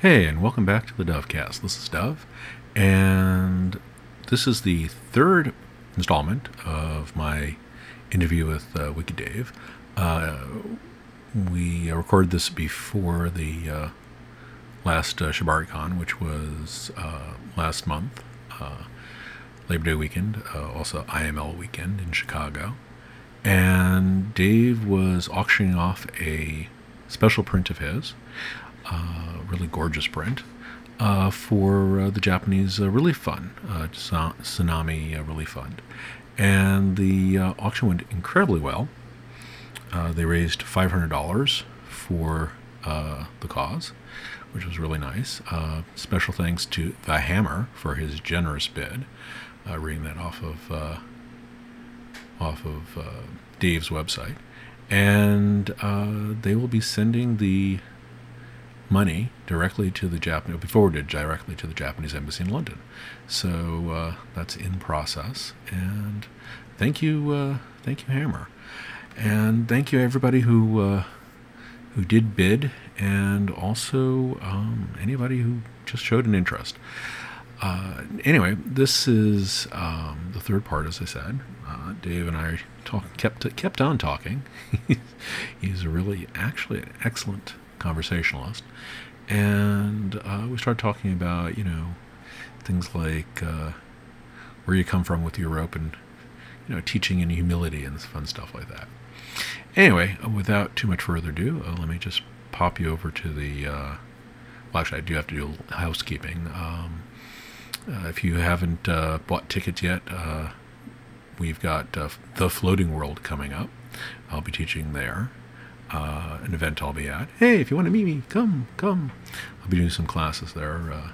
Hey, and welcome back to the Dovcast. This is Dove, and this is the third installment of my interview with uh, WykD Dave. Uh, we recorded this before the uh, last uh, ShibariCon, which was uh, last month, uh, Labor Day weekend, uh, also IML weekend in Chicago. And Dave was auctioning off a special print of his, uh, really gorgeous print, uh, for uh, the Japanese uh, Relief Fund, uh, Tsunami uh, Relief Fund. And the auction went incredibly well. They raised $500 for the cause, which was really nice. Special thanks to The Hammer for his generous bid. Reading that off of off of uh, Dave's website, and uh, they will be sending the money directly to the Japanese, be forwarded directly to the Japanese embassy in London. So uh, that's in process, and thank you, uh, thank you, Hammer, and thank you everybody who uh, who did bid, and also um, anybody who just showed an interest. Uh, anyway, this is um, the third part, as I said. Dave and I talk, kept kept on talking. He's a really, actually, an excellent conversationalist, and uh, we started talking about, you know, things like uh, where you come from with your rope, and you know, teaching and humility and fun stuff like that. Anyway, without too much further ado, uh, let me just pop you over to the. Uh, well, actually, I do have to do housekeeping. Um, uh, if you haven't uh, bought tickets yet, we've got uh, the Floating World coming up. I'll be teaching there. Uh, an event I'll be at. Hey, if you want to meet me, come, come. I'll be doing some classes there. Uh,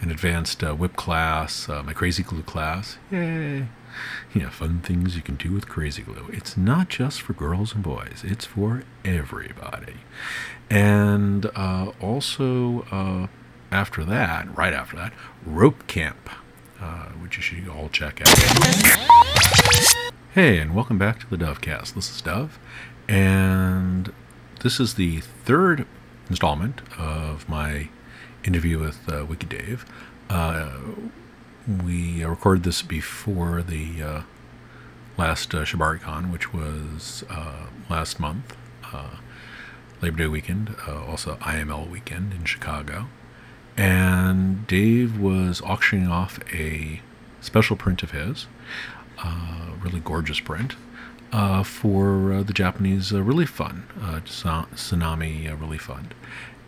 an advanced uh, whip class, uh, my crazy glue class. Yay! Yeah, fun things you can do with crazy glue. It's not just for girls and boys, it's for everybody. And uh, also, uh, after that, right after that, Rope Camp, uh, which you should all check out. Hey, and welcome back to the Dovcast. This is Dove, and this is the third installment of my interview with uh, WykD Dave. Uh, we recorded this before the uh, last uh, ShibariCon, which was uh, last month, uh, Labor Day weekend, uh, also IML weekend in Chicago. And Dave was auctioning off a special print of his, uh, really gorgeous print, uh, for uh, the Japanese uh, Relief Fund, uh, Tsunami uh, Relief Fund.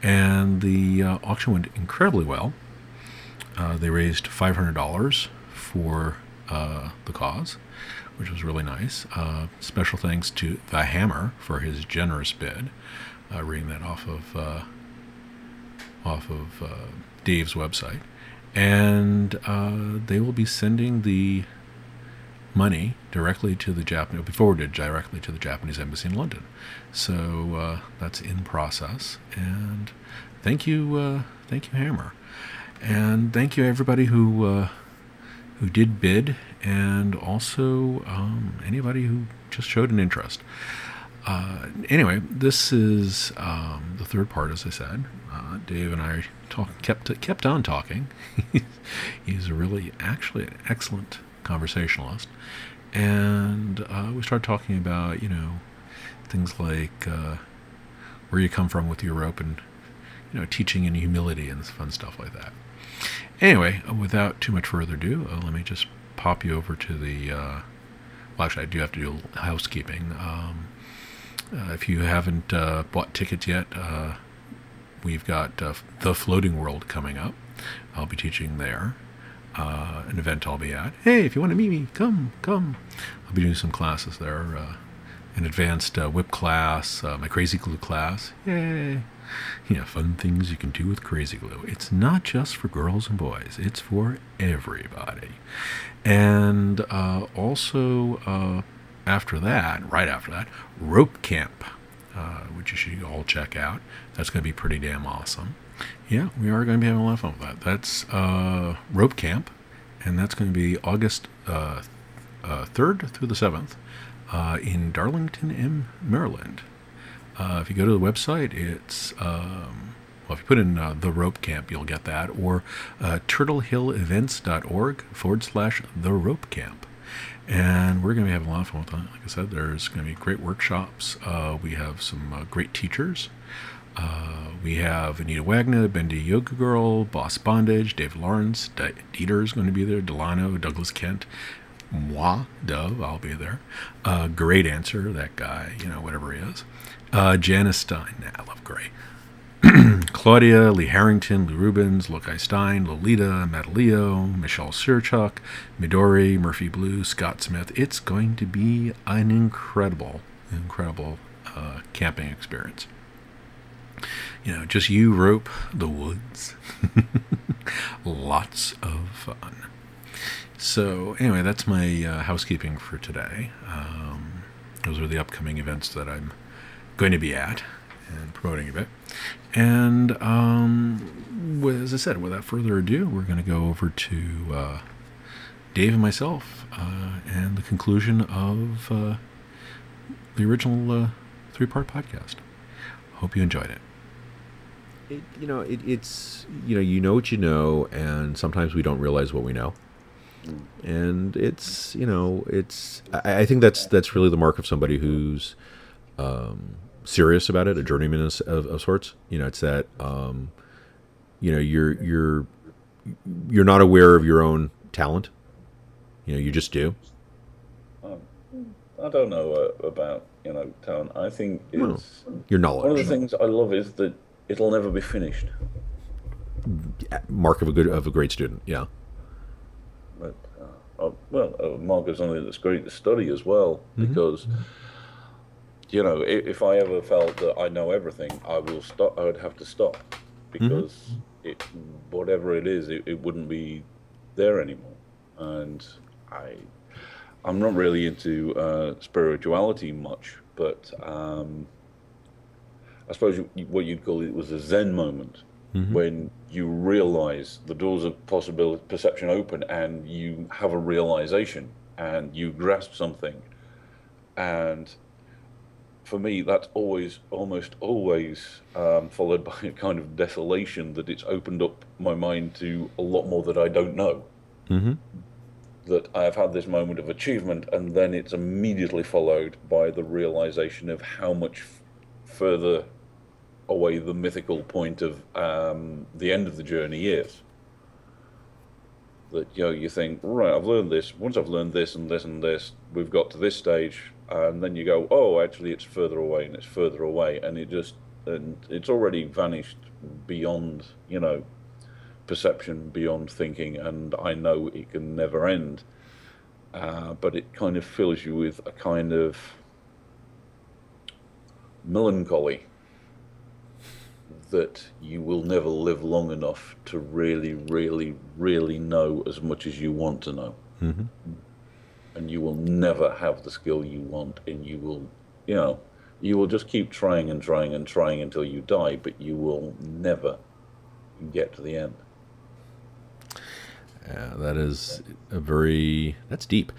And the auction went incredibly well. They raised $500 for the cause, which was really nice. Special thanks to The Hammer for his generous bid. Reading that off of off of uh, Dave's website, and uh, they will be sending the money directly to the Japanese, be forwarded directly to the Japanese embassy in London. So uh, that's in process, and thank you, uh, thank you, Hammer, and thank you everybody who uh, who did bid, and also um, anybody who just showed an interest. Uh, anyway, this is um, the third part, as I said. Uh, Dave and I talk, kept kept on talking. He's a really, actually, an excellent conversationalist, and uh, we started talking about, you know, things like uh, where you come from with your rope, and you know, teaching and humility and fun stuff like that. Anyway, uh, without too much further ado, uh, let me just pop you over to the. Uh, well, actually, I do have to do housekeeping. Um, if you haven't bought tickets yet, we've got uh, the Floating World coming up. I'll be teaching there. Uh, an event I'll be at. Hey, if you want to meet me, come, come. I'll be doing some classes there. Uh, an advanced uh, whip class, uh, my crazy glue class. Yay! Yeah, fun things you can do with crazy glue. It's not just for girls and boys, it's for everybody. And uh, also, after that, right after that, Rope Camp, uh, which you should all check out. That's going to be pretty damn awesome. Yeah, we are going to be having a lot of fun with that. That's uh, Rope Camp, and that's going to be August uh, uh, 3rd through the 7th uh, in Darlington, in Maryland. Uh, if you go to the website, it's um, well, if you put in uh, the rope camp, you'll get that, or uh, turtlehillevents.org forward slash the rope camp. And we're going to be having a lot of fun with that. Like I said, there's going to be great workshops. Uh, we have some uh, great teachers. Uh, we have Anita Wagner, Bendy Yoga Girl, Boss Bondage, Dave Lawrence, D- Dieter is going to be there, Delano, Douglas Kent, moi, Dove, I'll be there. Uh, Graydancer, that guy, you know, whatever he is. Uh, Janice Stein, nah, I love Gray. Claudia, Lee Harrington, Lou Rubens, Lochai Stein, Lolita, Mataleo, Michelle Sirchuk, Midori, Murphy Blue, Scott Smith. It's going to be an incredible, incredible uh, camping experience. You know, just you rope the woods. Lots of fun. So, anyway, that's my uh, housekeeping for today. Um, those are the upcoming events that I'm going to be at and promoting a bit. And um, as I said, without further ado, we're going to go over to uh, Dave and myself uh, and the conclusion of uh, the original uh, three part podcast. Hope you enjoyed it. It, you know, it, it's you know, you know what you know, and sometimes we don't realize what we know. And it's you know, it's I, I think that's that's really the mark of somebody who's um, serious about it, a journeyman of, of, sorts. You know, it's that um, you know you're you're you're not aware of your own talent. You know, you just do. Um, I don't know uh, about you know talent. I think it's well, your knowledge. One of the things I love is that it'll never be finished. Mark of a good of a great student. Yeah. But uh, uh well, uh, mark is something that's great to study as well mm-hmm. because you know, if, if, I ever felt that I know everything, I will stop. I would have to stop because mm-hmm. it, whatever it is, it, it wouldn't be there anymore. And I, I'm not really into uh, spirituality much, but um, I suppose you, what you'd call it was a Zen moment mm-hmm. when you realize the doors of possibility, perception open, and you have a realization, and you grasp something, and for me, that's always, almost always um, followed by a kind of desolation that it's opened up my mind to a lot more that I don't know. Mm-hmm. That I have had this moment of achievement, and then it's immediately followed by the realization of how much f- further away the mythical point of um, the end of the journey is. That you know, you think, right, I've learned this. Once I've learned this and this and this, we've got to this stage and then you go, oh, actually, it's further away and it's further away, and it just and it's already vanished beyond you know perception, beyond thinking, and I know it can never end. Uh, but it kind of fills you with a kind of melancholy that you will never live long enough to really, really, really know as much as you want to know. Mm-hmm and you will never have the skill you want, and you will, you know, you will just keep trying and trying and trying until you die, but you will never get to the end. Yeah, that is a very that's deep,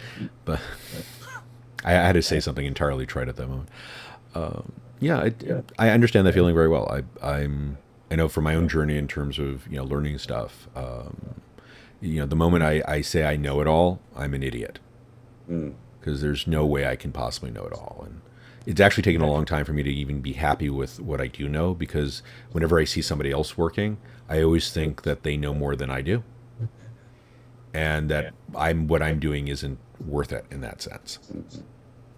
but I, had to say something entirely trite at that moment. Um, yeah, I, yeah, I understand that feeling very well. I, I'm I know from my own journey in terms of you know learning stuff. Um, you know, the moment I, I say I know it all, I'm an idiot because mm. there's no way I can possibly know it all. And it's actually taken a long time for me to even be happy with what I do know because whenever I see somebody else working, I always think that they know more than I do, and that yeah. I'm what I'm doing isn't worth it in that sense. Mm-hmm.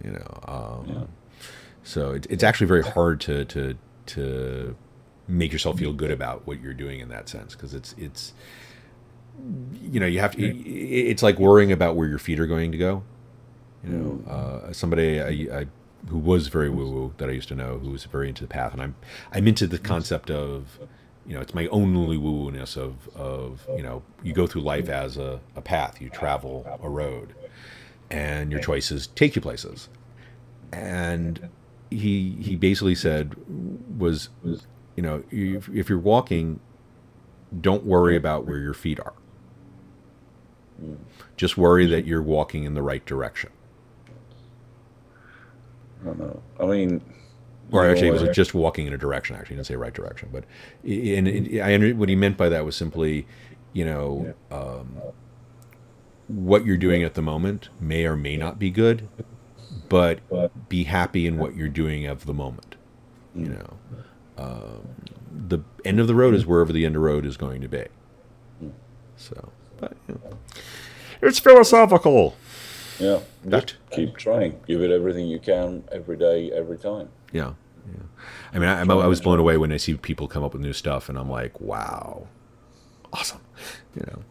You know, um, yeah. so it, it's actually very hard to to to make yourself feel good about what you're doing in that sense because it's it's you know you have to it's like worrying about where your feet are going to go you know, uh, somebody I, I, who was very woo woo that I used to know, who was very into the path, and I'm I'm into the concept of, you know, it's my only woo woo ness of of you know, you go through life as a, a path, you travel a road, and your choices take you places, and he he basically said was you know if, if you're walking, don't worry about where your feet are. Just worry that you're walking in the right direction. I don't know. I mean, or actually, it was always- just walking in a direction. Actually, he didn't say right direction, but and in, I under, what he meant by that was simply, you know, um, what you're doing at the moment may or may not be good, but be happy in what you're doing of the moment. You know, um, the end of the road is wherever the end of the road is going to be. So, but, you know. it's philosophical. Yeah, That- keep trying. Give it everything you can every day, every time. Yeah, yeah. I mean, I, I'm- I was blown away when I see people come up with new stuff, and I'm like, wow, awesome, you know.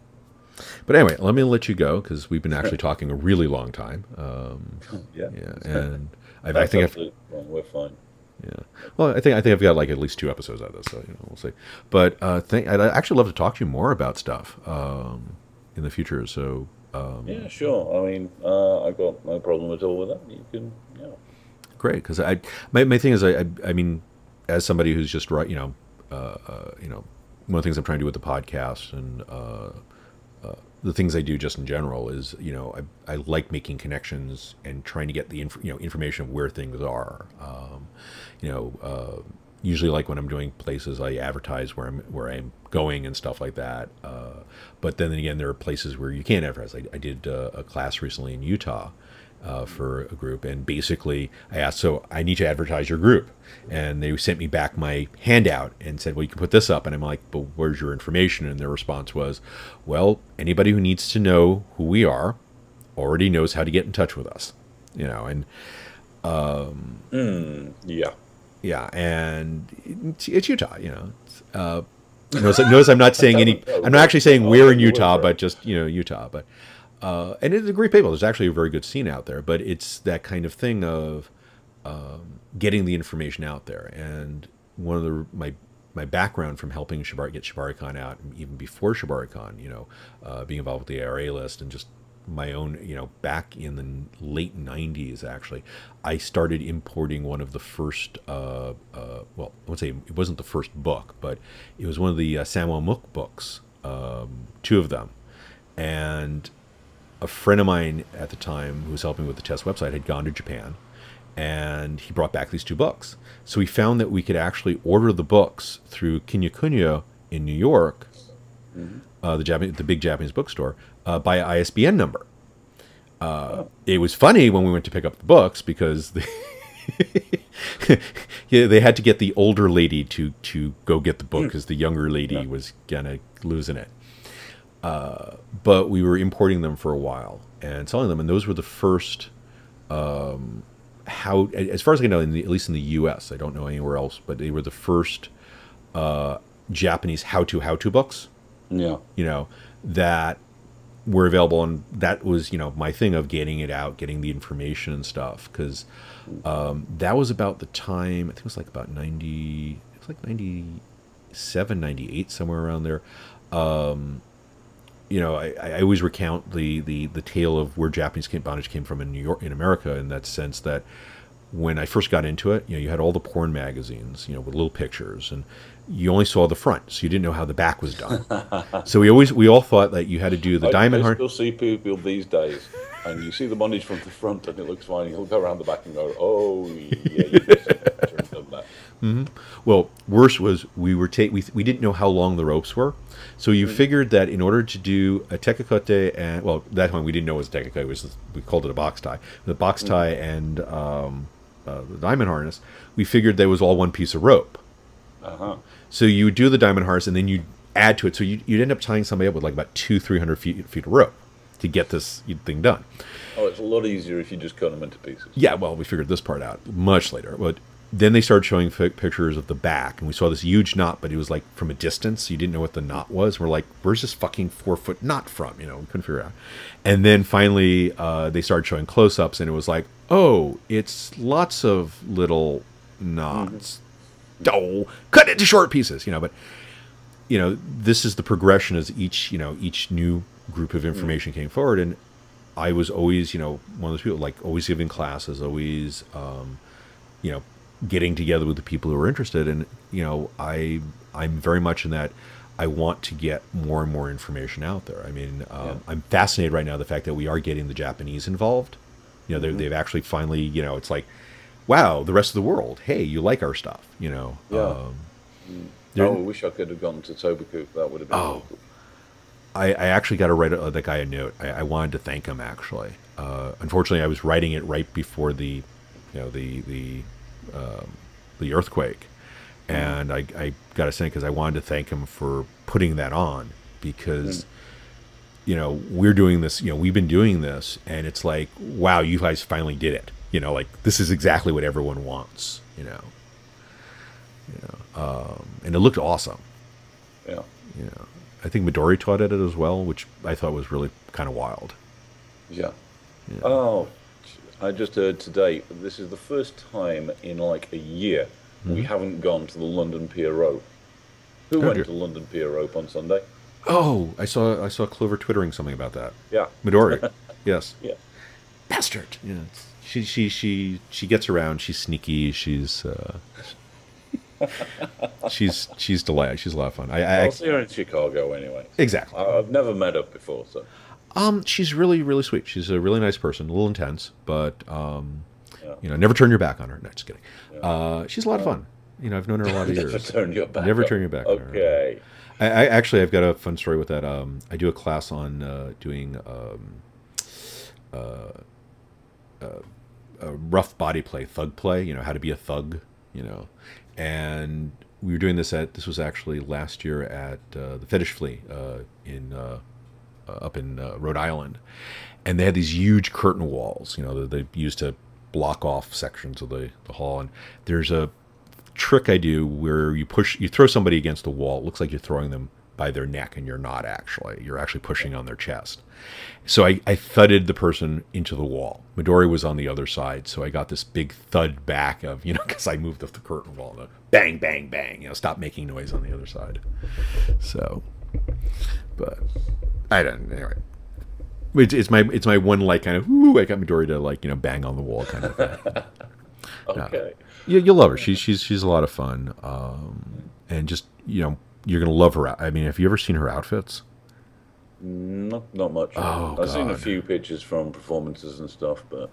But anyway, let me let you go because we've been actually talking a really long time. Um, Yeah, yeah, and I That's think I've, fine. we're fine. yeah. Well, I think I think I've got like at least two episodes out of this, so you know, we'll see. But uh, think, I'd actually love to talk to you more about stuff um, in the future. So um, Yeah, sure. I mean, uh, I got no problem at all with that. You can, yeah. great because I my, my thing is I, I I mean as somebody who's just right you know uh, uh, you know one of the things I'm trying to do with the podcast and uh, uh, the things I do just in general is you know I, I like making connections and trying to get the inf- you know information of where things are um, you know uh, usually like when I'm doing places I advertise where I'm where I'm going and stuff like that uh, but then again there are places where you can't advertise I, I did uh, a class recently in Utah uh, for a group, and basically I asked, so I need to advertise your group, and they sent me back my handout and said, well, you can put this up, and I'm like, but where's your information? And their response was, well, anybody who needs to know who we are already knows how to get in touch with us, you know, and um, Yeah. Yeah, and it's, it's Utah, you know. Uh, notice, notice I'm not saying any. I'm not actually saying we're in Utah, but just you know Utah. But uh, and it's a great people. There's actually a very good scene out there. But it's that kind of thing of um, getting the information out there. And one of the my my background from helping Shibari get ShibariCon out, even before ShibariCon, you know, uh, being involved with the ARA list and just my own, you know, back in the late '90s, actually, I started importing one of the first. Uh, uh, well, I would say it wasn't the first book, but it was one of the uh, Sanwa Mook books, um, two of them, and a friend of mine at the time who was helping with the test website had gone to Japan and he brought back these two books. So we found that we could actually order the books through Kinokuniya in New York, uh, the Japanese, the big Japanese bookstore, uh, by ISBN number. Uh, it was funny when we went to pick up the books because they, yeah, they had to get the older lady to to go get the book because the younger lady was gonna losing it but we were importing them for a while and selling them, and those were the first. Um, how, as far as I know, in the, at least in the U.S., I don't know anywhere else, but they were the first uh, Japanese how-to how-to books. Yeah. You know that were available, and that was you know my thing of getting it out, getting the information and stuff, because um, that was about the time. I think it was like about ninety. It was like 97, 98, somewhere around there um, you know, I, I always recount the, the, the tale of where Japanese bondage came from in New York, in America, in that sense that when I first got into it, you know, you had all the porn magazines, you know, with little pictures, and you only saw the front, so you didn't know how the back was done. so we always, we all thought that you had to do the I, diamond I You still see people these days, and you see the bondage from the front, and it looks fine. He'll go around the back and go, "Oh, yeah, you. Should have. Well, worse was we were ta- we, we didn't know how long the ropes were, so you figured that in order to do a takatekote and well, that time we didn't know it was a takatekote, it was we called it a box tie. The box tie and um, uh, the diamond harness, we figured there was all one piece of rope. Uh huh. So you would do the diamond harness and then you add to it. So you, you'd end up tying somebody up with like about two, three hundred feet feet of rope to get this thing done. Oh, it's a lot easier if you just cut them into pieces. Yeah, well, we figured this part out much later. But then they started showing fi- pictures of the back, and we saw this huge knot, but it was like from a distance. You didn't know what the knot was. We're like, where's this fucking four foot knot from? You know, we couldn't figure it out. And then finally, uh, they started showing close ups, and it was like, oh, it's lots of little knots. Oh, cut it to short pieces, you know. But you know, this is the progression as each you know each new group of information came forward, and I was always, you know, one of those people like always giving classes, always, um, you know, getting together with the people who are interested. And you know, I I'm very much in that. I want to get more and more information out there. I mean, um, Yeah. I'm fascinated right now the fact that we are getting the Japanese involved. You know, they they've actually finally, you know, it's like wow, the rest of the world, hey, you like our stuff, you know. Yeah. Um, Oh, I wish I could have gone to Tobacoop. That would have been. Oh. I, I actually got to write uh, that guy a note. I, I wanted to thank him actually. Uh, unfortunately, I was writing it right before the, you know, the the um, the earthquake, and I, I got to say because I wanted to thank him for putting that on because, you know, we're doing this. You know, we've been doing this, and it's like, wow, you guys finally did it. You know, like this is exactly what everyone wants. You know, you know, um, and it looked awesome. Yeah. You know, I think Midori taught at it as well, which I thought was really kind of wild. Yeah. Oh, I just heard today. This is the first time in like a year we haven't gone to the London Peer Rope. Who Mm-hmm. Oh, went dear. to London Peer Rope on Sunday? Oh, I saw I saw Clover twittering something about that. Yeah. Midori, yes, Yeah. bastard. Yeah, she she she she gets around. She's sneaky. She's uh, she's she's delight. She's a lot of fun. I, I I'll see her in Chicago anyway. exactly. I- I've never met her before, so Um, she's really really sweet. She's a really nice person. A little intense, but um, Yeah. you know, never turn your back on her. No, just kidding. Uh, she's a lot of fun. You know, I've known her a lot of years. never turn your back. Never on- turn your back on her. Okay. I, I actually I've got a fun story with that. Um, I do a class on uh, doing um, uh, uh, uh, rough body play, thug play. You know how to be a thug. You know, and we were doing this at this was actually last year at uh, the Fetish Flea uh, in uh, uh, up in uh, Rhode Island, and they had these huge curtain walls. You know that they used to block off sections of the, the hall, and there's a trick I do where you push, you throw somebody against the wall. It looks like you're throwing them by their neck, and you're not actually. You're actually pushing on their chest. So I, I thudded the person into the wall. Midori was on the other side, so I got this big thud back of you know because I moved the, the curtain wall. The bang, bang, bang. You know, stop making noise on the other side. So, but I don't. Anyway, it's, it's my it's my one like kind of ooh I got Midori to like you know bang on the wall kind of thing. Okay. You, you'll love her. She's she's she's a lot of fun, um, and just you know you're gonna love her. I mean, have you ever seen her outfits? Not not much. Oh, I've seen a few pictures from performances and stuff, but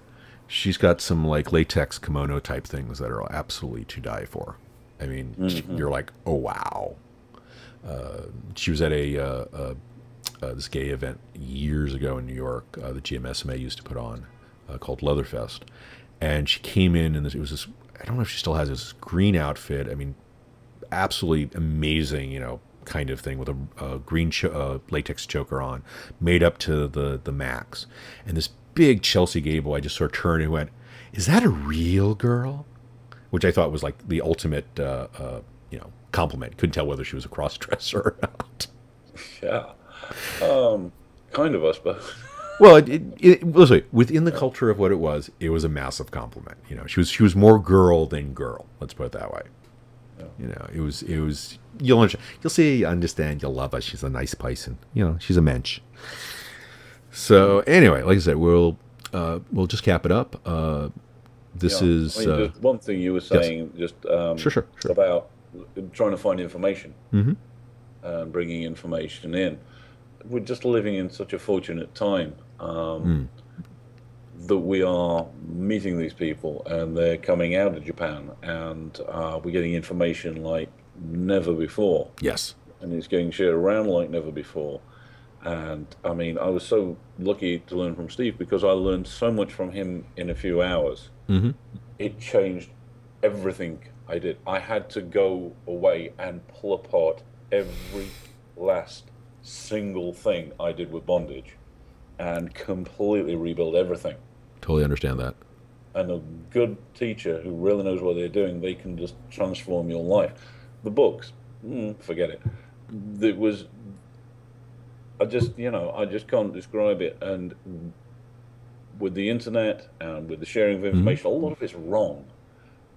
She's got some like latex kimono type things that are absolutely to die for. I mean, she- you're like, oh wow. Uh, she was at a uh, uh, uh, this gay event years ago in New York uh, that GMSMA used to put on uh, called Leatherfest, and she came in and this, it was this. I don't know if she still has this green outfit. I mean, absolutely amazing, you know, kind of thing with a, a green cho- uh, latex choker on, made up to the the max. And this big Chelsea Gable, I just sort of turned and went, "Is that a real girl?" Which I thought was like the ultimate, uh, uh, you know, compliment. Couldn't tell whether she was a cross dresser or not. yeah. Um, kind of, I suppose. Well, it, it, it let's within the culture of what it was, it was a massive compliment. You know, she was she was more girl than girl. Let's put it that way. You know, it was it was you'll understand, you'll see, you understand, you'll love her. She's a nice person. You know, she's a mensch. So anyway, like I said, we'll uh, we'll just cap it up. Uh, this Yeah. is I mean, uh, one thing you were saying, just um, Sure, sure, sure. about trying to find information Mhm. and bringing information in. We're just living in such a fortunate time um, Hmm. That we are meeting these people and they're coming out of Japan and uh, we're getting information like never before yes, and it's getting shared around like never before. And I mean, I was so lucky to learn from Steve because I learned so much from him in a few hours. hmm It changed everything I did. I had to go away and pull apart every last single thing I did with bondage and completely rebuild everything. Totally understand that. And a good teacher who really knows what they're doing, they can just transform your life. The books, mm, forget it. It was, I just, you know, I just can't describe it. And with the internet and with the sharing of information, a lot of it's wrong.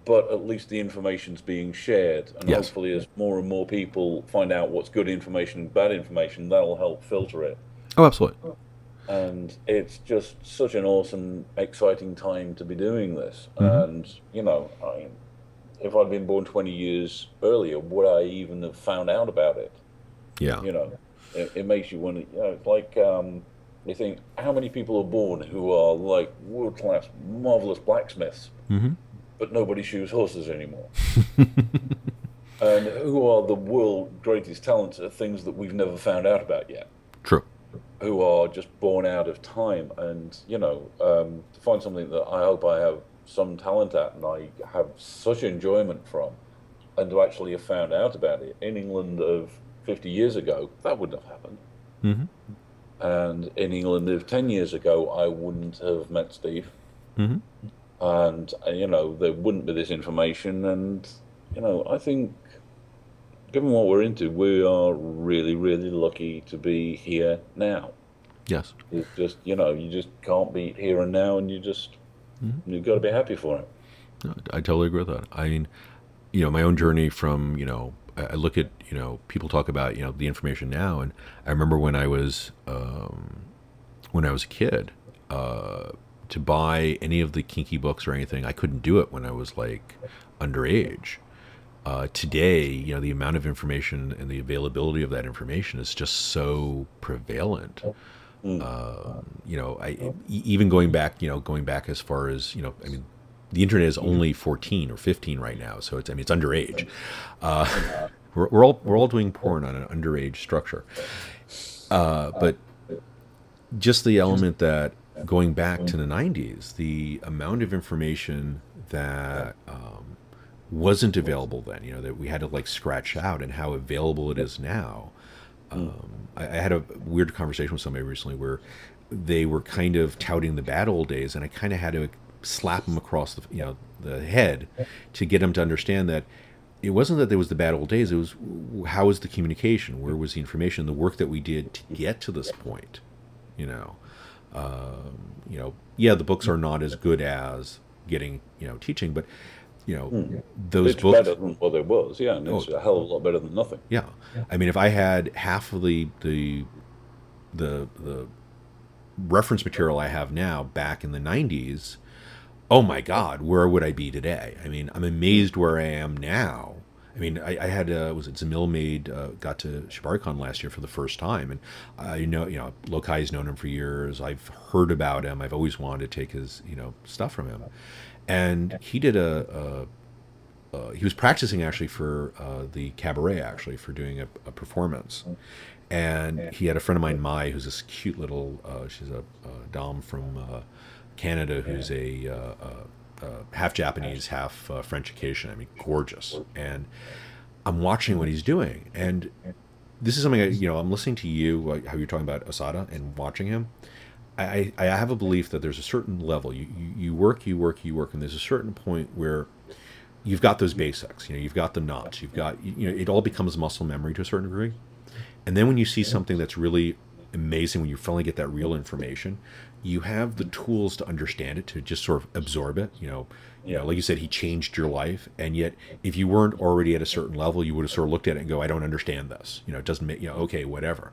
But at least the information's being shared. And Yes. hopefully, as more and more people find out what's good information and bad information, that'll help filter it Oh, absolutely. And it's just such an awesome, exciting time to be doing this. Mhm. And you know, I, if I'd been born 20 years earlier, would I even have found out about it? Yeah. You know, it, it makes you wonder. You know, it's like um, you think, how many people are born who are like world class, marvelous blacksmiths? hmm but nobody shoes horses anymore. and who are the world greatest talents at things that we've never found out about yet? Who are just born out of time, and you know, um, to find something that I hope I have some talent at, and I have such enjoyment from, and to actually have found out about it in England of 50 years ago, that wouldn't have happened. Mm-hmm. And in England of 10 years ago, I wouldn't have met Steve. Mm-hmm. And, uh, you know, there wouldn't be this information. And, you know, I think, given what we're into, we are really, really lucky to be here now. Yes. It's just, you know, you just can't beat here and now, and you just, you've got to be happy for it. I totally agree with that. I mean, you know, my own journey from, you know, I I look at, you know, people talk about, you know, the information now. And I remember when I was, um, when I was a kid, uh, to buy any of the kinky books or anything, I couldn't do it when I was like underage. Uh, today, you know, the amount of information and the availability of that information is just so prevalent. Uh, you know, I even going back, you know, going back as far as you know, I mean, the internet is only 14 or 15 right now, so it's I mean it's underage. Uh, we're, we're all we're all doing porn on an underage structure, uh, but just the element that going back to the 90s, the amount of information that um, wasn't available then, you know, that we had to like scratch out, and how available it is now. Um, I, I had a weird conversation with somebody recently where they were kind of touting the bad old days, and I kind of had to slap them across the you know the head to get them to understand that it wasn't that there was the bad old days. It was how was the communication? Where was the information? The work that we did to get to this point. You know, um, you know, yeah, the books are not as good as getting you know teaching, but you know those It's books. better than what there was, yeah, and it's Oh. a hell of a lot better than nothing. Yeah. I mean, if I had half of the the the the reference material I have now back in the '90s, oh my God, where would I be today? I mean, I'm amazed where I am now. I mean, I, I had uh, was it Zamil made uh, got to ShibariCon last year for the first time, and I know you know Lochai's known him for years. I've heard about him. I've always wanted to take his you know stuff from him, and he did a, a uh, he was practicing actually for uh, the cabaret actually for doing a, a performance. And he had a friend of mine mai who's this cute little uh, she's a, dom from uh, canada who's a, uh, uh, uh, half japanese half uh, french Acadian. i mean gorgeous. And i'm watching what he's doing. And this is something I, you know i'm listening to you like how you're talking about osada and watching him I I have a belief that there's a certain level. You, you you work you work you work and there's a certain point where you've got those basics. You know you've got the knots. You've got you know it all becomes muscle memory to a certain degree. And then when you see something that's really amazing when you finally get that real information you have the tools to understand it to just sort of absorb it you know. You know like you said he changed your life and yet if you weren't already at a certain level you would have sort of looked at it and go i don't understand this. You know it doesn't make you know okay whatever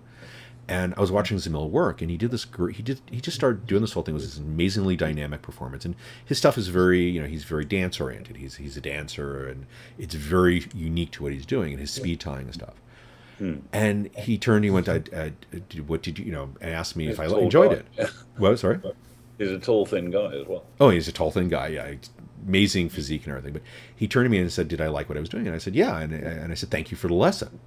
and I was watching Zamil work, and he did this. He did. He just started doing this whole thing. It was this amazingly dynamic performance, and his stuff is very, you know, he's very dance oriented. He's he's a dancer, and it's very unique to what he's doing, and his speed tying and stuff. Hmm. And he turned. He went. I, I, what did you, you know? And asked me if I He's a tall enjoyed guy. it. What? Sorry. He's a tall, thin guy as well. Oh, he's a tall, thin guy. Yeah, amazing physique and everything. But he turned to me and said, "Did I like what I was doing?" And I said, "Yeah." And, and I said, "Thank you for the lesson."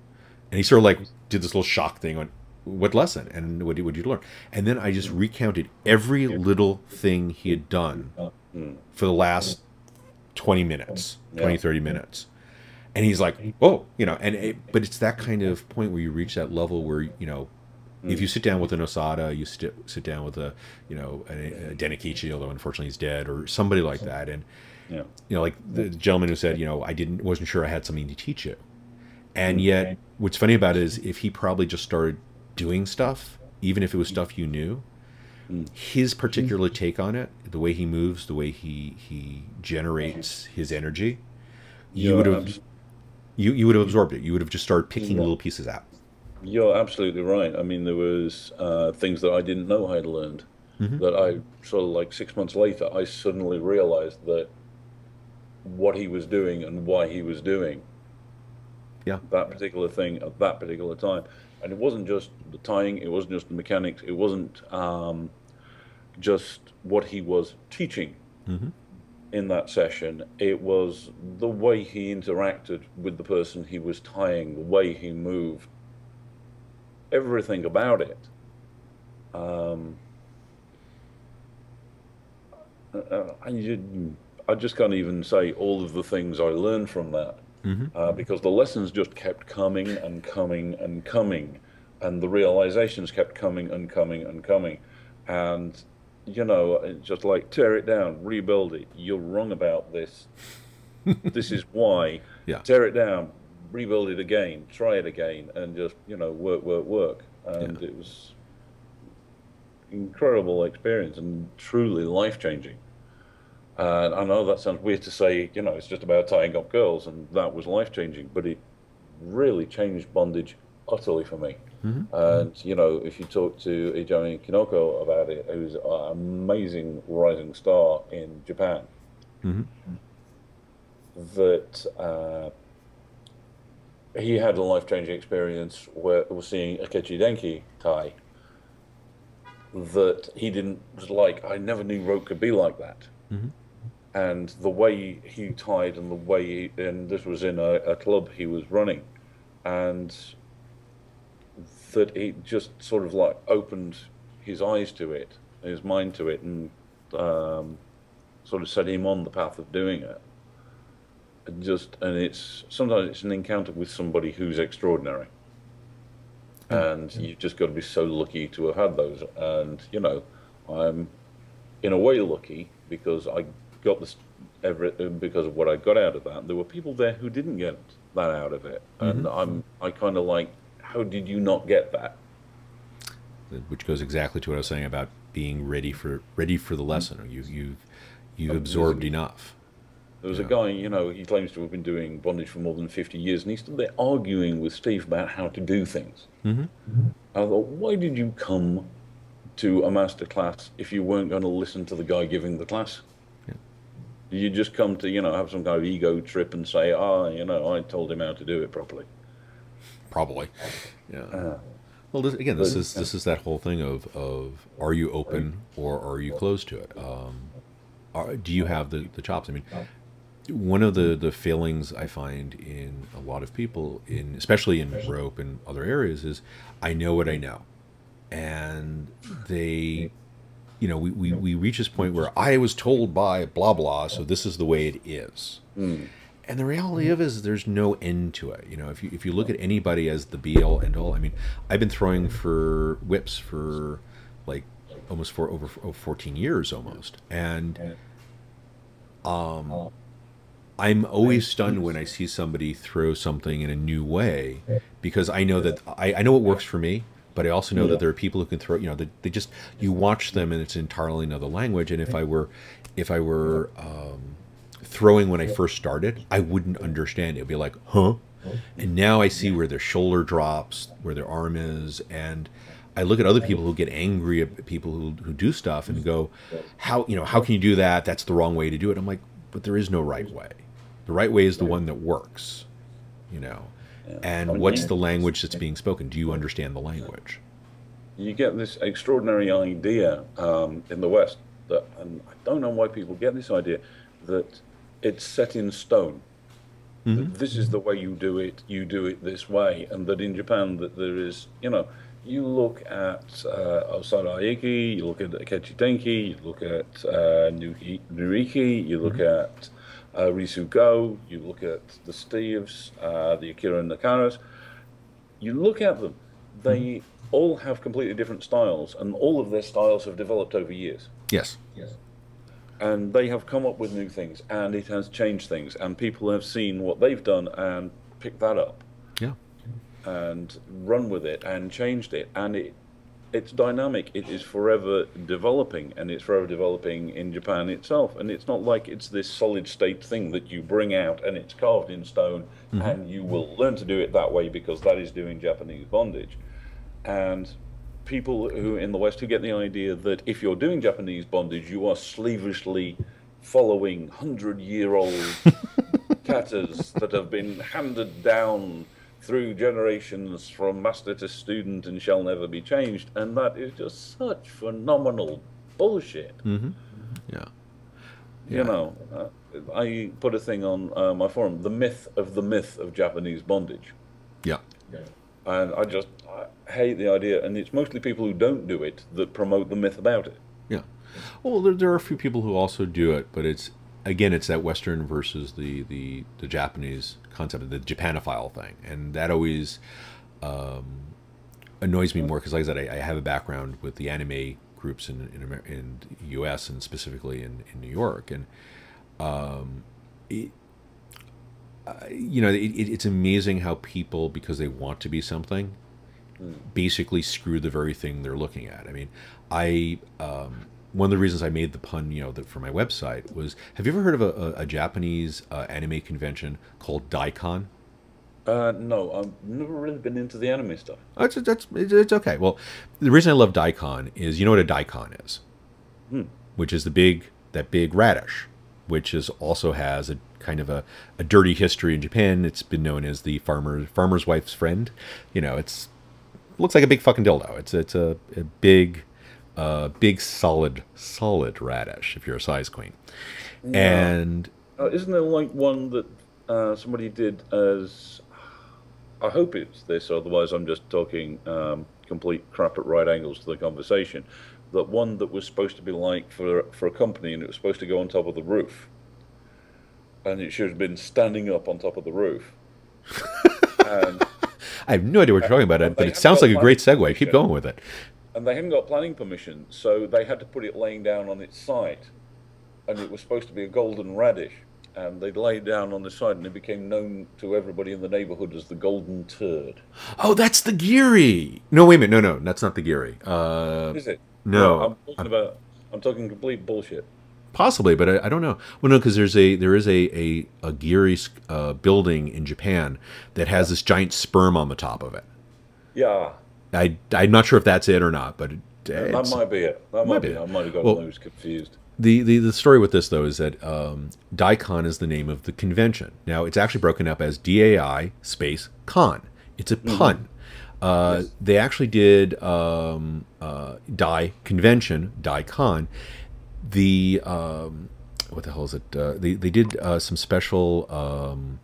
And he sort of like did this little shock thing on what lesson and what did what did you learn? And then I just recounted every little thing he had done oh, hmm. for the last 20 minutes, 20, 30 minutes. And he's like, oh, you know. And it, but it's that kind of point where you reach that level where you know if hmm. you sit down with an Osada, you sit sit down with a you know a, a Denikichi, although unfortunately he's dead, or somebody like that, and Yeah. you know, like the gentleman who said, you know, I didn't wasn't sure I had something to teach you, and hmm. yet what's funny about it is if he probably just started doing stuff, even if it was stuff you knew, his particular take on it, the way he moves, the way he he generates his energy, you You're would have abs- you you would have absorbed it. You would have just started picking little pieces out. You're absolutely right. I mean, there was uh, things that I didn't know I'd learned that I sort of like six months later, I suddenly realized that what he was doing and why he was doing Yeah. that particular thing at that particular time. And it wasn't just the tying, it wasn't just the mechanics, it wasn't um, just what he was teaching. in that session. It was the way he interacted with the person he was tying, the way he moved, everything about it. Um, uh, I, I just can't even say all of the things I learned from that uh, because the lessons just kept coming and coming and coming, and the realizations kept coming and coming and coming, and you know, just like tear it down, rebuild it. You're wrong about this. this is why. Yeah. Tear it down, rebuild it again, try it again, and just you know work, work, work. And Yeah. it was incredible experience and truly life changing. And I know that sounds weird to say, you know, it's just about tying up girls, and that was life changing, but it really changed bondage utterly for me. Mm-hmm. And, you know, if you talk to Hajime Kinoko about it, who's an amazing rising star in Japan, mm-hmm. that uh, he had a life changing experience where was seeing Akechi Denki tie that he didn't like. I never knew rope could be like that. Mm-hmm. And the way he tied and the way, he, and this was in a, a club he was running, and that it just sort of like opened his eyes to it, his mind to it, and um, sort of set him on the path of doing it. And just and it's sometimes it's an encounter with somebody who's extraordinary, and you've just got to be so lucky to have had those. And you know, I'm in a way lucky because I got this every uh, because of what I got out of that. There were people there who didn't get that out of it, and mm-hmm. I'm I kind of like, how did you not get that? which goes exactly to what I was saying about being ready for ready for the lesson. Mm-hmm. You you've you've absorbed enough. There was Yeah. a guy, you know, he claims to have been doing bondage for more than 50 years, and he's still there arguing with Steve about how to do things. Mm-hmm. I thought, why did you come to a master class if you weren't going to listen to the guy giving the class? Did you just come to, you know, have some kind of ego trip and say, ah, you know, I told him how to do it properly? Probably. Yeah. well, this, again, this is this is that whole thing of of are you open or are you closed to it? Um, are, do you have the the chops? I mean, one of the the failings I find in a lot of people, in especially in rope and other areas, is I know what I know, and they. You know, we, we, we reach this point where I was told by blah blah, so this is the way it is. And the reality of it is there's no end to it. You know, if you if you look at anybody as the be all end all, I mean, I've been throwing for whips for like almost for over oh, 14 years almost. And um I'm always stunned when I see somebody throw something in a new way because I know that I, I know what works for me, but I also know that there are people who can throw, you know, they, they just, you watch them and it's entirely another language. And if I were, if I were um, throwing when I first started, I wouldn't understand it. It'd be like, huh? And now I see where their shoulder drops, where their arm is. And I look at other people who get angry at people who, who do stuff and go, how, you know, how can you do that? That's the wrong way to do it. I'm like, but there is no right way. The right way is the one that works, you know. And what's the language that's being spoken? Do you understand the language? you get this extraordinary idea um, in the West that, and I don't know why people get this idea, that it's set in stone. That this is the way you do it. You do it this way, and that in Japan that there is, you know, you look at uh, Osada Aiki, you look at Akechi Denki, you look at uh, Nuki, Nureki, you look at uh, Risu Go, you look at the Steves, uh, the Akira and Nakaras you look at them, they all have completely different styles, and all of their styles have developed over years. Yes. Yes. And they have come up with new things, and it has changed things, and people have seen what they've done and picked that up Yeah. and run with it and changed it, and it it's dynamic. It is forever developing, and it's forever developing in Japan itself. And it's not like it's this solid state thing that you bring out and it's carved in stone, mm-hmm. and you will learn to do it that way because that is doing Japanese bondage. And people who in the West who get the idea that if you're doing Japanese bondage, you are slavishly following hundred-year-old katas that have been handed down through generations from master to student and shall never be changed. And that is just such phenomenal bullshit. Yeah. You know, uh, I put a thing on uh, my forum, the myth of the myth of Japanese bondage, Yeah. and I just I hate the idea. And it's mostly people who don't do it that promote the myth about it. Yeah. Well, there, there are a few people who also do it, but it's again, it's that Western versus the the, the Japanese concept of the Japanophile thing, and that always um, annoys me more because, like I said, I, I have a background with the anime groups in in, Amer- in U.S. and specifically in, in New York, and um, it, uh, you know, it, it, it's amazing how people, because they want to be something, basically screw the very thing they're looking at. I mean, I um, one of the reasons I made the pun, you know, that for my website was: Have you ever heard of a, a, a Japanese uh, anime convention called Daicon? Uh, no, I've never really been into the anime stuff. That's that's it's, it's okay. Well, the reason I love daikon is you know what a daikon is, which is the big that big radish, which is also has a kind of a, a dirty history in Japan. It's been known as the farmer farmer's wife's friend. You know, it's looks like a big fucking dildo. It's it's a, a big, uh, big solid solid radish if you're a size queen, and Uh, isn't there like one that uh, somebody did as? I hope it's this, otherwise I'm just talking um, complete crap at right angles to the conversation. That one that was supposed to be like for for a company, and it was supposed to go on top of the roof, and it should have been standing up on top of the roof. and I have no idea what you're talking about, but it sounds like a great segue. Keep going with it. And they hadn't got planning permission, so they had to put it laying down on its side, and it was supposed to be a golden radish, and they laid it down on the side, and it became known to everybody in the neighborhood as the golden turd. Oh, that's the Gehry. No, wait a minute. No, no, that's not the Gehry. Uh, Is it? No, I'm talking about. I'm talking complete bullshit. possibly, but I, I don't know. Well, no, because there's a there is a a, a Gehry uh, building in Japan that has this giant sperm on the top of it. Yeah, I I'm not sure if that's it or not, but it, that might be it. That might, might be. it. I might have got Well- those confused. the, the the story with this though is that um, Daicon is the name of the convention. Now it's actually broken up as DAI space con. It's a pun. Uh, They actually did um, uh, Dai convention, Daicon. The um, what the hell is it? Uh, they they did uh, some special um,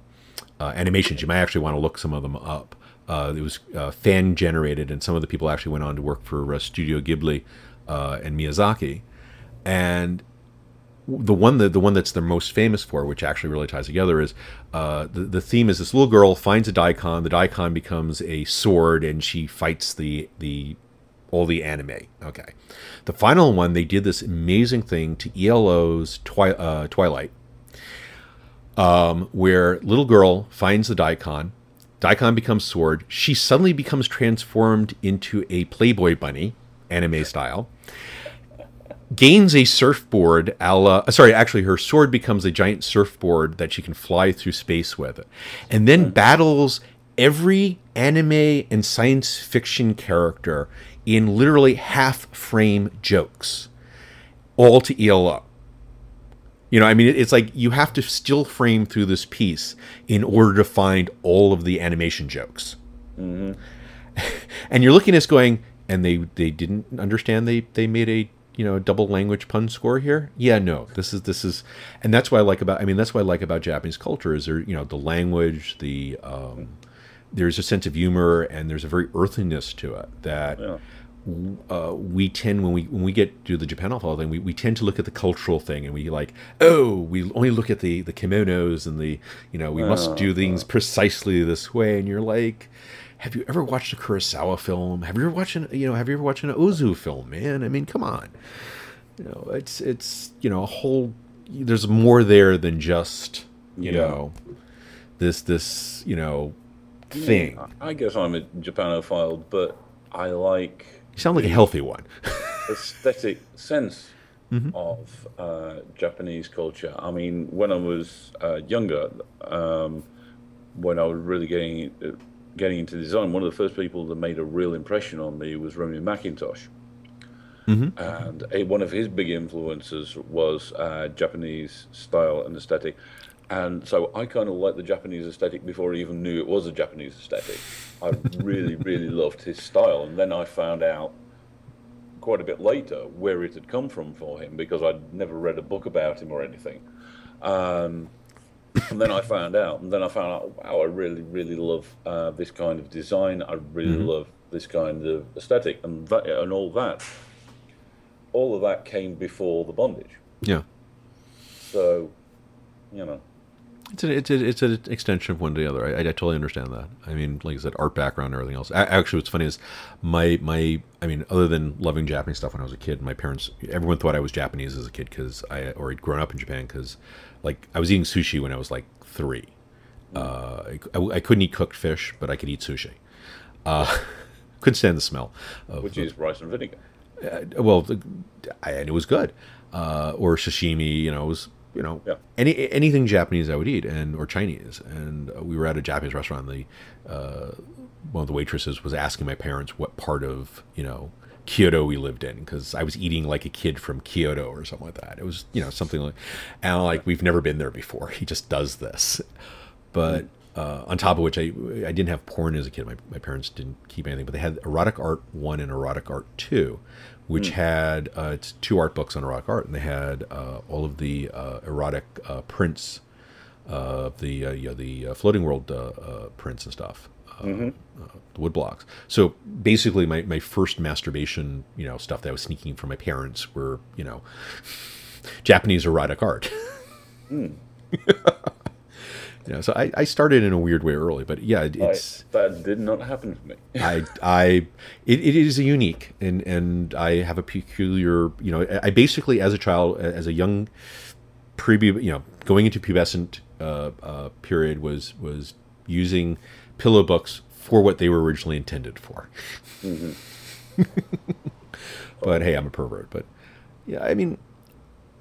uh, animations. You might actually want to look some of them up. Uh, it was uh, fan generated, and some of the people actually went on to work for uh, Studio Ghibli and Miyazaki. And the one that the one that's the most famous for, which actually really ties together, is uh, the the theme is this little girl finds a daikon. The daikon becomes a sword, and she fights the the all the anime. Okay, the final one they did this amazing thing to ELO's Twi- uh, Twilight, um, where little girl finds the daikon. Daikon becomes sword. She suddenly becomes transformed into a Playboy bunny, anime style gains a surfboard a la, uh, sorry actually her sword becomes a giant surfboard that she can fly through space with and then battles every anime and science fiction character in literally half frame jokes all to ELO you know i mean it's like you have to still frame through this piece in order to find all of the animation jokes. And you're looking at this going and they they didn't understand they they made a you know double language pun score here? Yeah no this is this is and that's what i like about i mean that's what i like about japanese culture is there you know the language the um there's a sense of humor and there's a very earthiness to it that Yeah. Uh, we tend when we when we get to the Japanophile thing, we, we tend to look at the cultural thing and we like, oh, we only look at the the kimonos and the you know we must do things precisely this way. And you're like, have you ever watched a Kurosawa film? Have you ever watched an you know Have you ever watched an Ozu film? Man, I mean, come on, you know it's it's you know a whole. There's more there than just you Yeah. know this this you know thing. I I guess I'm a Japanophile, but I like You sound like a healthy one. aesthetic sense of uh, Japanese culture. I mean, when I was uh, younger, um, when I was really getting uh, getting into design, one of the first people that made a real impression on me was Rennie Mackintosh. And a, one of his big influences was uh, Japanese style and aesthetic. And so I kind of liked the Japanese aesthetic before I even knew it was a Japanese aesthetic. I really, really loved his style. And then I found out quite a bit later where it had come from for him because I'd never read a book about him or anything. Um, and then I found out, and then I found out, wow, I really, really love uh, this kind of design. I really Mm-hmm. love this kind of aesthetic, and that, and all that. All of that came before the bondage. Yeah. So, you know, It's a, it's a, it's an extension of one to the other. I, I totally understand that. I mean, like I said, art background and everything else. A- Actually, what's funny is my my. I mean, other than loving Japanese stuff when I was a kid, my parents, everyone thought I was Japanese as a kid because I or had grown up in Japan because, like, I was eating sushi when I was like three. Uh, I, I, I couldn't eat cooked fish, but I could eat sushi. Uh, couldn't stand the smell. Of, which is rice and vinegar. uh, well, I, and it was good. Uh, or sashimi, you know, it was you know Yeah. any anything Japanese I would eat, and or Chinese. And uh, we were at a Japanese restaurant. And the uh, one of the waitresses was asking my parents what part of you know Kyoto we lived in because I was eating like a kid from Kyoto or something like that. It was you know something like, and I'm like we've never been there before. He just does this, but. Uh, on top of which, I I didn't have porn as a kid. My, my parents didn't keep anything, but they had erotic art one and erotic art two, which had uh, it's two art books on erotic art, and they had uh, all of the uh, erotic uh, prints of the uh, you know, the uh, floating world uh, uh, prints and stuff, uh, the wood blocks. So basically, my, my first masturbation, you know, stuff that I was sneaking from my parents were you know Japanese erotic art. You know, so I, I started in a weird way early, but yeah, it- I, it's that did not happen to me. I I it, it is a unique and and I have a peculiar you know I basically as a child as a young pre you know going into pubescent uh, uh, period was was using pillow books for what they were originally intended for. but hey, I'm a pervert. But yeah, I mean,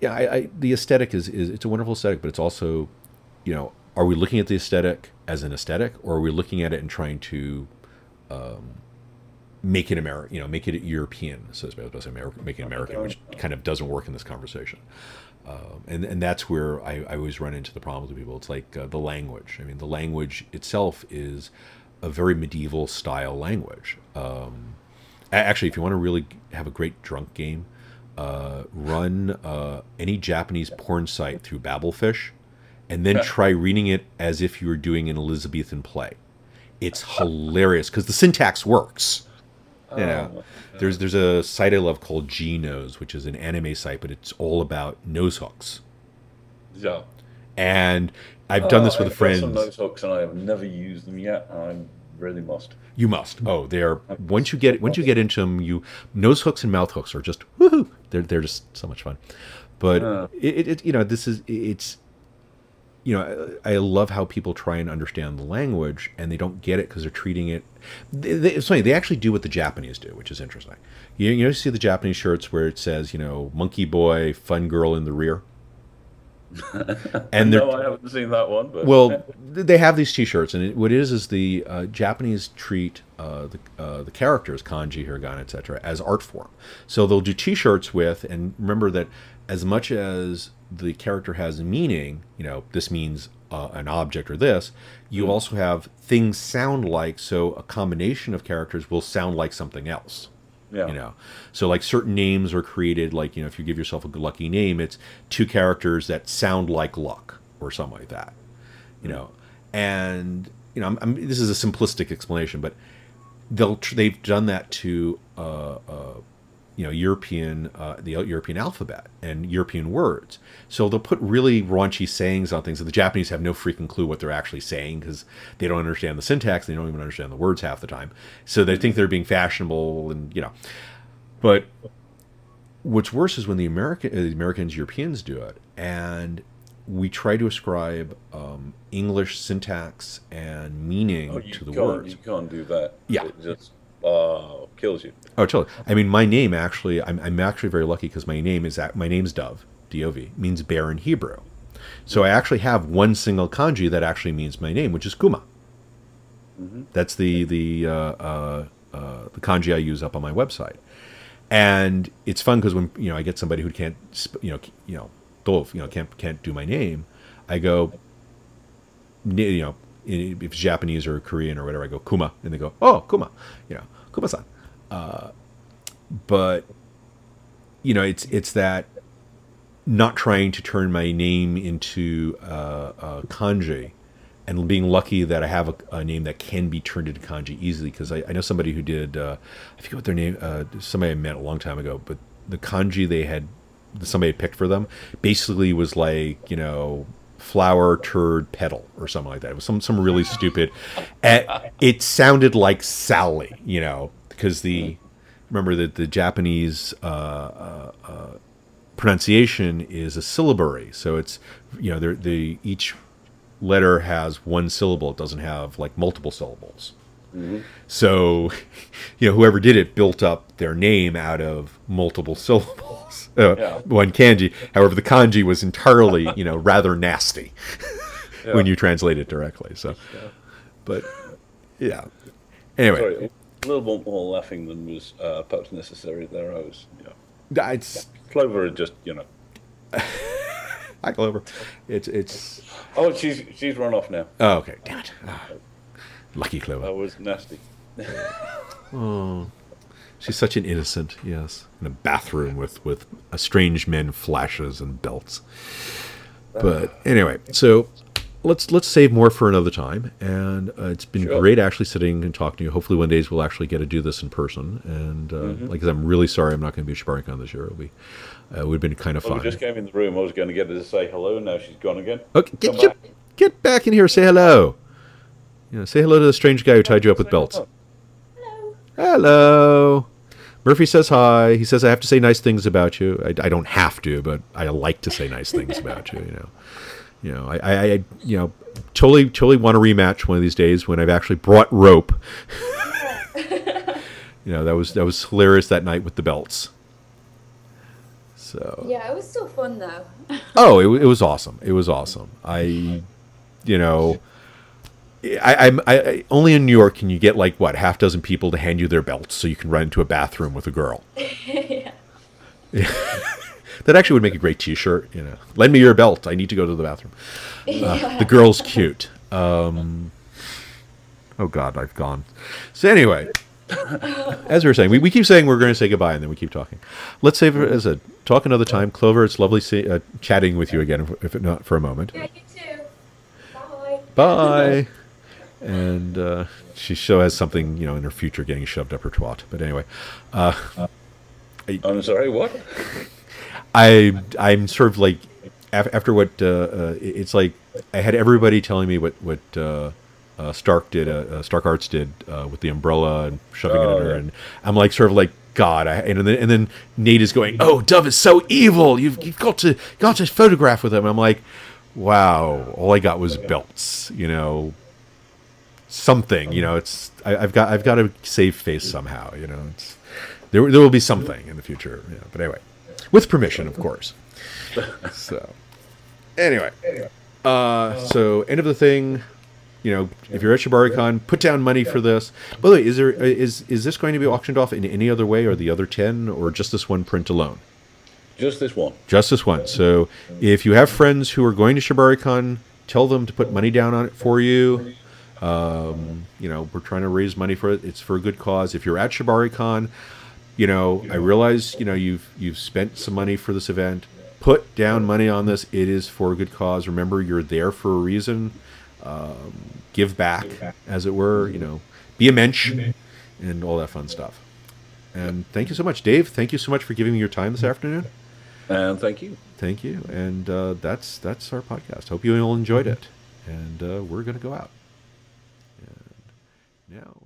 yeah, I, I the aesthetic is is it's a wonderful aesthetic, but it's also, you know, are we looking at the aesthetic as an aesthetic, or are we looking at it and trying to um, make it American, you know, make it European, so to speak, American, make it American, which kind of doesn't work in this conversation. Um, and and that's where I, I always run into the problems with people. It's like uh, the language. I mean, the language itself is a very medieval style language. Um, actually, if you want to really have a great drunk game, uh, run uh, any Japanese porn site through Babelfish, and then try reading it as if you were doing an Elizabethan play. It's hilarious because the syntax works. Oh, yeah. There's there's a site I love called G Nose, which is an anime site, but it's all about nose hooks. Yeah. And I've done oh, this Oh, with I've got friends. Some nose hooks, and I have never used them yet. I really must. You must. Oh, they're once you get once you get into them, you nose hooks and mouth hooks are just woohoo. They're they're just so much fun. But it, it you know this is it's you know I, I love how people try and understand the language and they don't get it because they're treating it. They, they, it's funny they actually do what the Japanese do, which is interesting. You you know you see the Japanese shirts where it says you know monkey boy, fun girl in the rear. and No, I haven't seen that one. But well, they have these T-shirts, and it, what it is is the uh, Japanese treat uh, the uh, the characters kanji, hiragana, etc. as art form. So they'll do T-shirts with, and remember that as much as the character has a meaning, you know, this means uh, an object or this, you also have things sound like. So a combination of characters will sound like something else yeah. you know so like certain names are created like you know if you give yourself a good lucky name it's two characters that sound like luck or something like that you know and you know I'm, I'm, this is a simplistic explanation but they'll tr- they've done that to uh, uh, you know European uh, the European alphabet and European words. So they'll put really raunchy sayings on things that the Japanese have no freaking clue what they're actually saying because they don't understand the syntax. They don't even understand the words half the time. So they think they're being fashionable and you know. But what's worse is when the American uh, the Americans Europeans do it and we try to ascribe um, English syntax and meaning Oh, to the words. You can't do that. Yeah. It just uh, kills you. Oh, totally. I mean, my name actually, I'm, I'm actually very lucky because my name is my name's Dove, D-O-V, means bear in Hebrew. So I actually have one single kanji that actually means my name, which is Kuma. That's the the uh, uh, uh, the kanji I use up on my website, and it's fun because when you know I get somebody who can't sp- you know you know Dove, you know can't can't do my name, I go you know if it's Japanese or Korean or whatever, I go Kuma, and they go oh Kuma, you know Kuma-san but you know, it's it's that not trying to turn my name into uh, kanji, and being lucky that I have a, a, name that can be turned into kanji easily. Because I, I, know somebody who did, uh, I forget what their name, uh, somebody I met a long time ago, but the kanji they had, somebody picked for them, basically was like you know flower turd petal or something like that. It was some some really stupid. it sounded like Sally, you know, because the remember that the Japanese uh, uh, uh, pronunciation is a syllabary, so it's you know the each letter has one syllable. It doesn't have like multiple syllables. Mm-hmm. So, you know, whoever did it built up their name out of multiple syllables, uh, yeah. one kanji. However, the kanji was entirely, you know, rather nasty yeah. when you translate it directly. So, yeah. but yeah. Anyway, Sorry, a little bit more laughing than was uh, perhaps necessary there. I was, yeah. It's Clover just, you know. Hi, Clover. It's it's. Oh, she's she's run off now. Oh, okay. Damn it. Oh. Lucky Clover. That was nasty. oh, she's such an innocent. Yes, in a bathroom with with strange men, flashes, and belts. But anyway, so let's let's save more for another time. And uh, it's been sure. great actually sitting and talking to you. Hopefully, one day we'll actually get to do this in person. And uh, mm-hmm. like I said, I'm really sorry I'm not going to be at ShibariCon this year. It'll be uh, it would have been kind of well, fun. We just came in the room. I was going to get her to say hello. Now she's gone again. Okay, get, back. get back in here. Say hello. You know, say hello to the strange guy who tied you up with belts. Hello. Hello. Murphy says hi. He says I have to say nice things about you. I, I don't have to, but I like to say nice things about you. You know, you know, I, I, you know, totally, totally want to rematch one of these days when I've actually brought rope. you know, that was that was hilarious that night with the belts. So yeah, it was still fun though. oh, it, it was awesome. It was awesome. I, you know, I, I'm I, only in New York can you get like what half dozen people to hand you their belts so you can run into a bathroom with a girl. yeah. that actually would make a great T-shirt. You know, lend me your belt. I need to go to the bathroom. Uh, the girl's cute. Um, oh God, I've gone. So anyway, as we were saying, we, we keep saying we're going to say goodbye, and then we keep talking. Let's save it as a talk another time. Clover, it's lovely see, uh, chatting with you again, if, if not for a moment. Yeah, you too. Bye. Bye and uh, she still has something you know in her future getting shoved up her twat. But anyway, uh, I, am sorry, what? I I'm sort of like after what uh, uh, it's like. I had everybody telling me what what uh, uh, Stark did, Stark Arts did with the umbrella and shoving oh, it at her, yeah. and I'm like sort of like God, I, and then and then Nate is going, "Oh, Dove is so evil. You've, you've got to got to photograph with him." I'm like, "Wow, all I got was belts, you know, something. You know, it's I, have got I've got to save face somehow. You know, it's there there will be something in the future. You know, but anyway, with permission, of course. So anyway, uh, so end of the thing. You know, if you're at ShibariCon, put down money for this. By the way, is there is is this going to be auctioned off in any other way, or the other ten, or just this one print alone? Just this one. Just this one. So if you have friends who are going to ShibariCon, tell them to put money down on it for you. Um, you know, we're trying to raise money for it. It's for a good cause. If you're at ShibariCon, you know, I realize you know you've you've spent some money for this event. Put down money on this. It is for a good cause. Remember, you're there for a reason. Um, give back, as it were. You know, be a mensch, and all that fun stuff. And thank you so much, Dave. Thank you so much for giving me your time this afternoon. And thank you. Thank you. And uh, that's that's our podcast. Hope you all enjoyed it. And uh, we're going to go out now